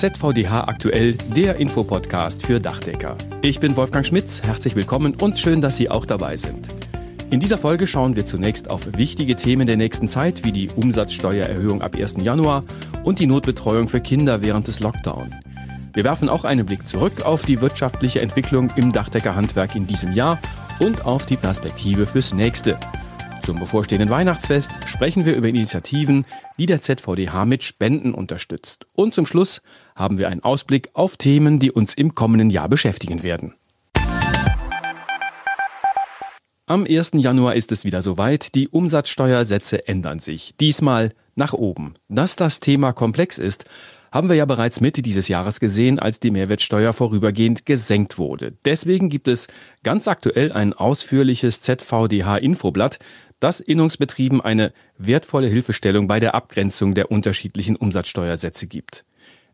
ZVDH aktuell, der Infopodcast für Dachdecker. Ich bin Wolfgang Schmitz, herzlich willkommen und schön, dass Sie auch dabei sind. In dieser Folge schauen wir zunächst auf wichtige Themen der nächsten Zeit, wie die Umsatzsteuererhöhung ab 1. Januar und die Notbetreuung für Kinder während des Lockdown. Wir werfen auch einen Blick zurück auf die wirtschaftliche Entwicklung im Dachdeckerhandwerk in diesem Jahr und auf die Perspektive fürs nächste. Zum bevorstehenden Weihnachtsfest sprechen wir über Initiativen, die der ZVDH mit Spenden unterstützt. Und zum Schluss haben wir einen Ausblick auf Themen, die uns im kommenden Jahr beschäftigen werden. Am 1. Januar ist es wieder soweit, die Umsatzsteuersätze ändern sich, diesmal nach oben. Dass das Thema komplex ist, haben wir ja bereits Mitte dieses Jahres gesehen, als die Mehrwertsteuer vorübergehend gesenkt wurde. Deswegen gibt es ganz aktuell ein ausführliches ZVDH-Infoblatt, das Innungsbetrieben eine wertvolle Hilfestellung bei der Abgrenzung der unterschiedlichen Umsatzsteuersätze gibt.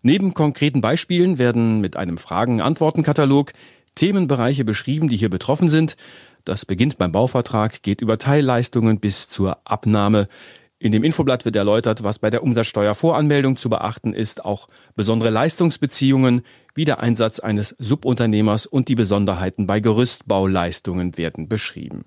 Neben konkreten Beispielen werden mit einem Fragen-Antworten-Katalog Themenbereiche beschrieben, die hier betroffen sind. Das beginnt beim Bauvertrag, geht über Teilleistungen bis zur Abnahme. In dem Infoblatt wird erläutert, was bei der Umsatzsteuervoranmeldung zu beachten ist, auch besondere Leistungsbeziehungen wie der Einsatz eines Subunternehmers und die Besonderheiten bei Gerüstbauleistungen werden beschrieben.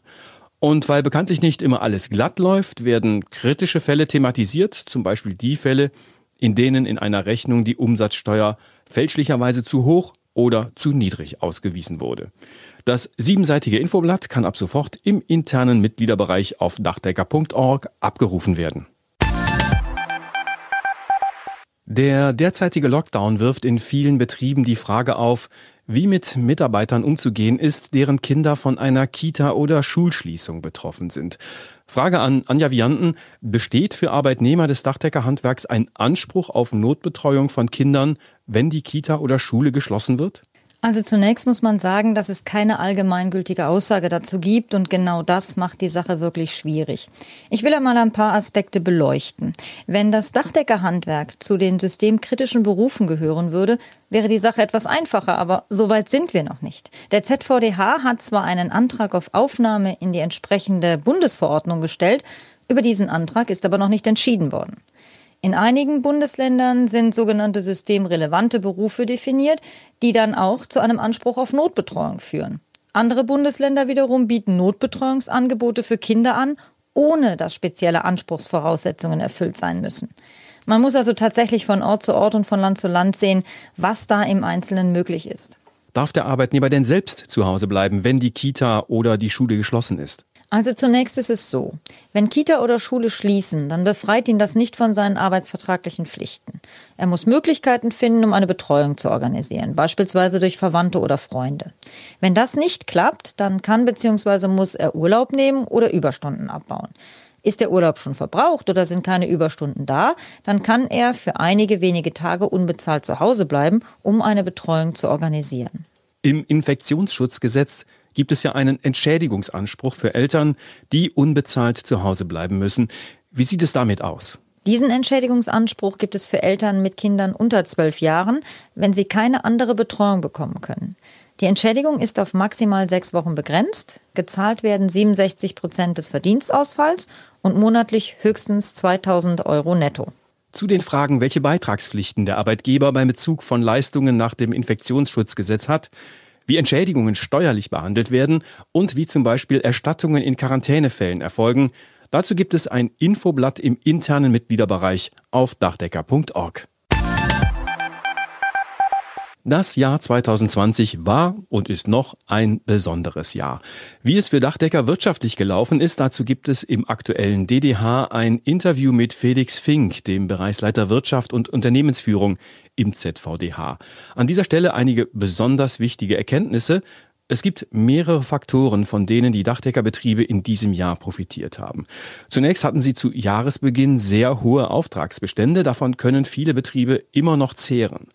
Und weil bekanntlich nicht immer alles glatt läuft, werden kritische Fälle thematisiert, zum Beispiel die Fälle, in denen in einer Rechnung die Umsatzsteuer fälschlicherweise zu hoch oder zu niedrig ausgewiesen wurde. Das siebenseitige Infoblatt kann ab sofort im internen Mitgliederbereich auf dachdecker.org abgerufen werden. Der derzeitige Lockdown wirft in vielen Betrieben die Frage auf, wie mit Mitarbeitern umzugehen ist, deren Kinder von einer Kita oder Schulschließung betroffen sind. Frage an Anja Vianten. Besteht für Arbeitnehmer des Dachdeckerhandwerks ein Anspruch auf Notbetreuung von Kindern, wenn die Kita oder Schule geschlossen wird? Also zunächst muss man sagen, dass es keine allgemeingültige Aussage dazu gibt und genau das macht die Sache wirklich schwierig. Ich will einmal ein paar Aspekte beleuchten. Wenn das Dachdeckerhandwerk zu den systemkritischen Berufen gehören würde, wäre die Sache etwas einfacher, aber so weit sind wir noch nicht. Der ZVDH hat zwar einen Antrag auf Aufnahme in die entsprechende Bundesverordnung gestellt, über diesen Antrag ist aber noch nicht entschieden worden. In einigen Bundesländern sind sogenannte systemrelevante Berufe definiert, die dann auch zu einem Anspruch auf Notbetreuung führen. Andere Bundesländer wiederum bieten Notbetreuungsangebote für Kinder an, ohne dass spezielle Anspruchsvoraussetzungen erfüllt sein müssen. Man muss also tatsächlich von Ort zu Ort und von Land zu Land sehen, was da im Einzelnen möglich ist. Darf der Arbeitnehmer denn selbst zu Hause bleiben, wenn die Kita oder die Schule geschlossen ist? Also zunächst ist es so, wenn Kita oder Schule schließen, dann befreit ihn das nicht von seinen arbeitsvertraglichen Pflichten. Er muss Möglichkeiten finden, um eine Betreuung zu organisieren, beispielsweise durch Verwandte oder Freunde. Wenn das nicht klappt, dann kann bzw. muss er Urlaub nehmen oder Überstunden abbauen. Ist der Urlaub schon verbraucht oder sind keine Überstunden da, dann kann er für einige wenige Tage unbezahlt zu Hause bleiben, um eine Betreuung zu organisieren. Im Infektionsschutzgesetz gibt es ja einen Entschädigungsanspruch für Eltern, die unbezahlt zu Hause bleiben müssen. Wie sieht es damit aus? Diesen Entschädigungsanspruch gibt es für Eltern mit Kindern unter zwölf Jahren, wenn sie keine andere Betreuung bekommen können. Die Entschädigung ist auf maximal sechs Wochen begrenzt. Gezahlt werden 67 Prozent des Verdienstausfalls und monatlich höchstens 2000 Euro netto. Zu den Fragen, welche Beitragspflichten der Arbeitgeber beim Bezug von Leistungen nach dem Infektionsschutzgesetz hat, wie Entschädigungen steuerlich behandelt werden und wie zum Beispiel Erstattungen in Quarantänefällen erfolgen. Dazu gibt es ein Infoblatt im internen Mitgliederbereich auf dachdecker.org. Das Jahr 2020 war und ist noch ein besonderes Jahr. Wie es für Dachdecker wirtschaftlich gelaufen ist, dazu gibt es im aktuellen DDH ein Interview mit Felix Fink, dem Bereichsleiter Wirtschaft und Unternehmensführung im ZVDH. An dieser Stelle einige besonders wichtige Erkenntnisse. Es gibt mehrere Faktoren, von denen die Dachdeckerbetriebe in diesem Jahr profitiert haben. Zunächst hatten sie zu Jahresbeginn sehr hohe Auftragsbestände, davon können viele Betriebe immer noch zehren.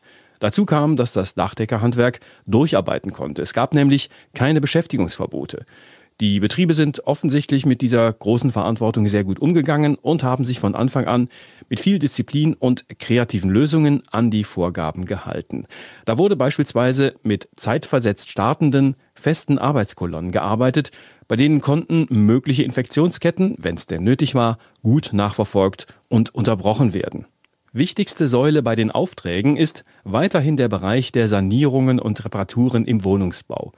Dazu kam, dass das Dachdeckerhandwerk durcharbeiten konnte. Es gab nämlich keine Beschäftigungsverbote. Die Betriebe sind offensichtlich mit dieser großen Verantwortung sehr gut umgegangen und haben sich von Anfang an mit viel Disziplin und kreativen Lösungen an die Vorgaben gehalten. Da wurde beispielsweise mit zeitversetzt startenden, festen Arbeitskolonnen gearbeitet, bei denen konnten mögliche Infektionsketten, wenn es denn nötig war, gut nachverfolgt und unterbrochen werden. Wichtigste Säule bei den Aufträgen ist weiterhin der Bereich der Sanierungen und Reparaturen im Wohnungsbau.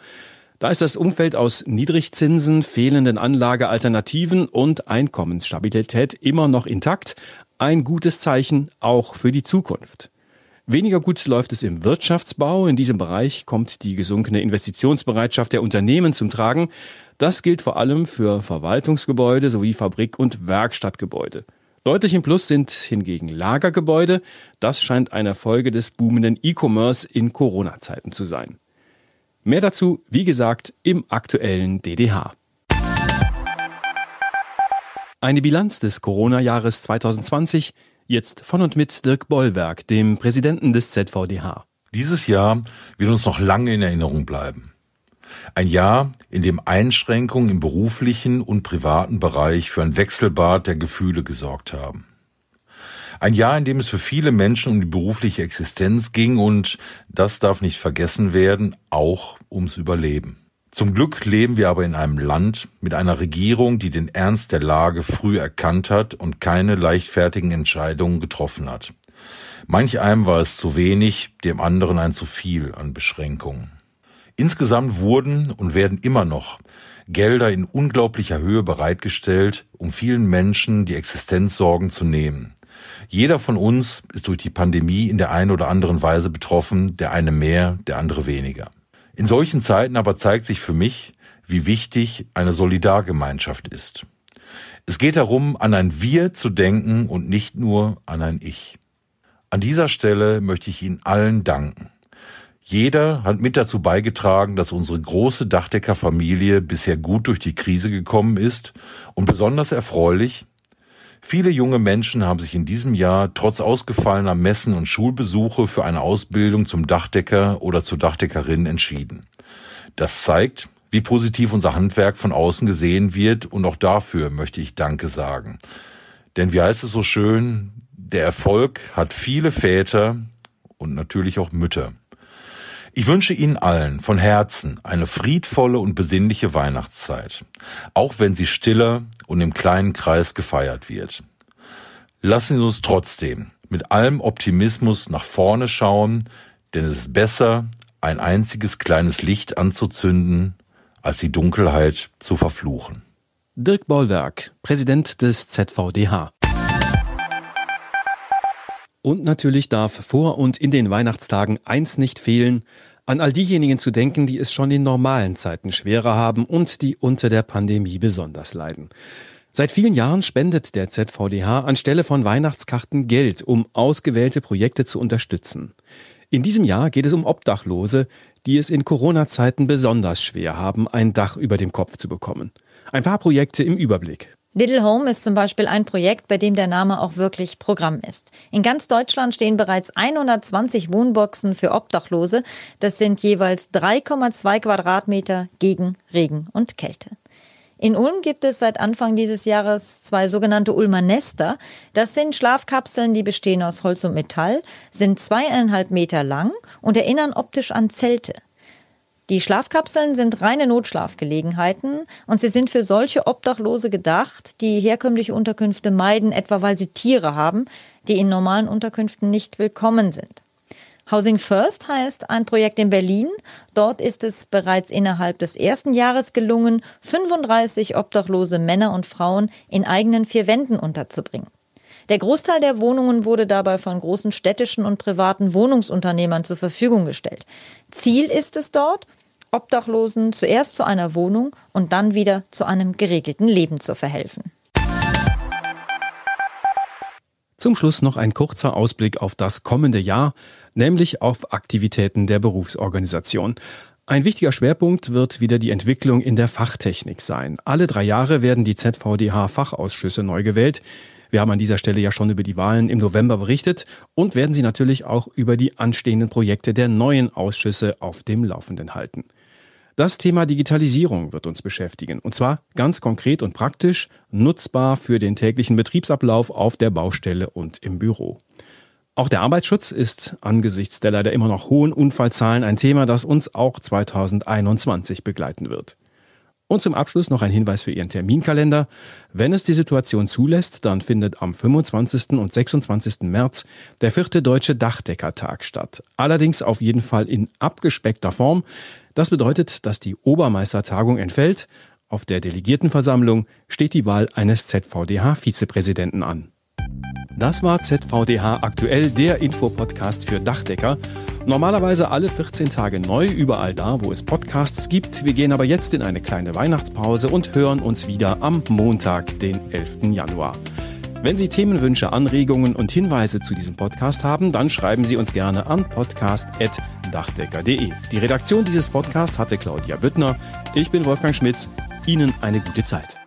Da ist das Umfeld aus Niedrigzinsen, fehlenden Anlagealternativen und Einkommensstabilität immer noch intakt, ein gutes Zeichen auch für die Zukunft. Weniger gut läuft es im Wirtschaftsbau. In diesem Bereich kommt die gesunkene Investitionsbereitschaft der Unternehmen zum Tragen. Das gilt vor allem für Verwaltungsgebäude sowie Fabrik- und Werkstattgebäude. Deutlich im Plus sind hingegen Lagergebäude. Das scheint eine Folge des boomenden E-Commerce in Corona-Zeiten zu sein. Mehr dazu, wie gesagt, im aktuellen DDH. Eine Bilanz des Corona-Jahres 2020 Jetzt von und mit Dirk Bollwerk, dem Präsidenten des ZVDH. Dieses Jahr wird uns noch lange in Erinnerung bleiben. Ein Jahr, in dem Einschränkungen im beruflichen und privaten Bereich für ein Wechselbad der Gefühle gesorgt haben. Ein Jahr, in dem es für viele Menschen um die berufliche Existenz ging und, das darf nicht vergessen werden, auch ums Überleben. Zum Glück leben wir aber in einem Land mit einer Regierung, die den Ernst der Lage früh erkannt hat und keine leichtfertigen Entscheidungen getroffen hat. Manch einem war es zu wenig, dem anderen ein zu viel an Beschränkungen. Insgesamt wurden und werden immer noch Gelder in unglaublicher Höhe bereitgestellt, um vielen Menschen die Existenzsorgen zu nehmen. Jeder von uns ist durch die Pandemie in der einen oder anderen Weise betroffen, der eine mehr, der andere weniger. In solchen Zeiten aber zeigt sich für mich, wie wichtig eine Solidargemeinschaft ist. Es geht darum, an ein Wir zu denken und nicht nur an ein Ich. An dieser Stelle möchte ich Ihnen allen danken. Jeder hat mit dazu beigetragen, dass unsere große Dachdeckerfamilie bisher gut durch die Krise gekommen ist und besonders erfreulich, Viele junge Menschen haben sich in diesem Jahr trotz ausgefallener Messen und Schulbesuche für eine Ausbildung zum Dachdecker oder zur Dachdeckerin entschieden. Das zeigt, wie positiv unser Handwerk von außen gesehen wird und auch dafür möchte ich Danke sagen. Denn wie heißt es so schön, der Erfolg hat viele Väter und natürlich auch Mütter. Ich wünsche Ihnen allen von Herzen eine friedvolle und besinnliche Weihnachtszeit, auch wenn sie stiller und im kleinen Kreis gefeiert wird. Lassen Sie uns trotzdem mit allem Optimismus nach vorne schauen, denn es ist besser, ein einziges kleines Licht anzuzünden, als die Dunkelheit zu verfluchen. Dirk Bollwerk, Präsident des ZVDH. Und natürlich darf vor und in den Weihnachtstagen eins nicht fehlen, an all diejenigen zu denken, die es schon in normalen Zeiten schwerer haben und die unter der Pandemie besonders leiden. Seit vielen Jahren spendet der ZVDH anstelle von Weihnachtskarten Geld, um ausgewählte Projekte zu unterstützen. In diesem Jahr geht es um Obdachlose, die es in Corona-Zeiten besonders schwer haben, ein Dach über dem Kopf zu bekommen. Ein paar Projekte im Überblick. Little Home ist zum Beispiel ein Projekt, bei dem der Name auch wirklich Programm ist. In ganz Deutschland stehen bereits 120 Wohnboxen für Obdachlose. Das sind jeweils 3,2 Quadratmeter gegen Regen und Kälte. In Ulm gibt es seit Anfang dieses Jahres zwei sogenannte Ulmer Nester. Das sind Schlafkapseln, die bestehen aus Holz und Metall, sind zweieinhalb Meter lang und erinnern optisch an Zelte. Die Schlafkapseln sind reine Notschlafgelegenheiten und sie sind für solche Obdachlose gedacht, die herkömmliche Unterkünfte meiden, etwa weil sie Tiere haben, die in normalen Unterkünften nicht willkommen sind. Housing First heißt ein Projekt in Berlin. Dort ist es bereits innerhalb des ersten Jahres gelungen, 35 obdachlose Männer und Frauen in eigenen vier Wänden unterzubringen. Der Großteil der Wohnungen wurde dabei von großen städtischen und privaten Wohnungsunternehmern zur Verfügung gestellt. Ziel ist es dort, Obdachlosen zuerst zu einer Wohnung und dann wieder zu einem geregelten Leben zu verhelfen. Zum Schluss noch ein kurzer Ausblick auf das kommende Jahr, nämlich auf Aktivitäten der Berufsorganisation. Ein wichtiger Schwerpunkt wird wieder die Entwicklung in der Fachtechnik sein. Alle drei Jahre werden die ZVDH-Fachausschüsse neu gewählt. Wir haben an dieser Stelle ja schon über die Wahlen im November berichtet und werden Sie natürlich auch über die anstehenden Projekte der neuen Ausschüsse auf dem Laufenden halten. Das Thema Digitalisierung wird uns beschäftigen, und zwar ganz konkret und praktisch, nutzbar für den täglichen Betriebsablauf auf der Baustelle und im Büro. Auch der Arbeitsschutz ist angesichts der leider immer noch hohen Unfallzahlen ein Thema, das uns auch 2021 begleiten wird. Und zum Abschluss noch ein Hinweis für Ihren Terminkalender. Wenn es die Situation zulässt, dann findet am 25. und 26. März der vierte Deutsche Dachdeckertag statt. Allerdings auf jeden Fall in abgespeckter Form. Das bedeutet, dass die Obermeistertagung entfällt. Auf der Delegiertenversammlung steht die Wahl eines ZVDH-Vizepräsidenten an. Das war ZVDH aktuell, der Infopodcast für Dachdecker. Normalerweise alle 14 Tage neu, überall da, wo es Podcasts gibt. Wir gehen aber jetzt in eine kleine Weihnachtspause und hören uns wieder am Montag, den 11. Januar. Wenn Sie Themenwünsche, Anregungen und Hinweise zu diesem Podcast haben, dann schreiben Sie uns gerne an podcast.dachdecker.de. Die Redaktion dieses Podcasts hatte Claudia Büttner. Ich bin Wolfgang Schmitz. Ihnen eine gute Zeit.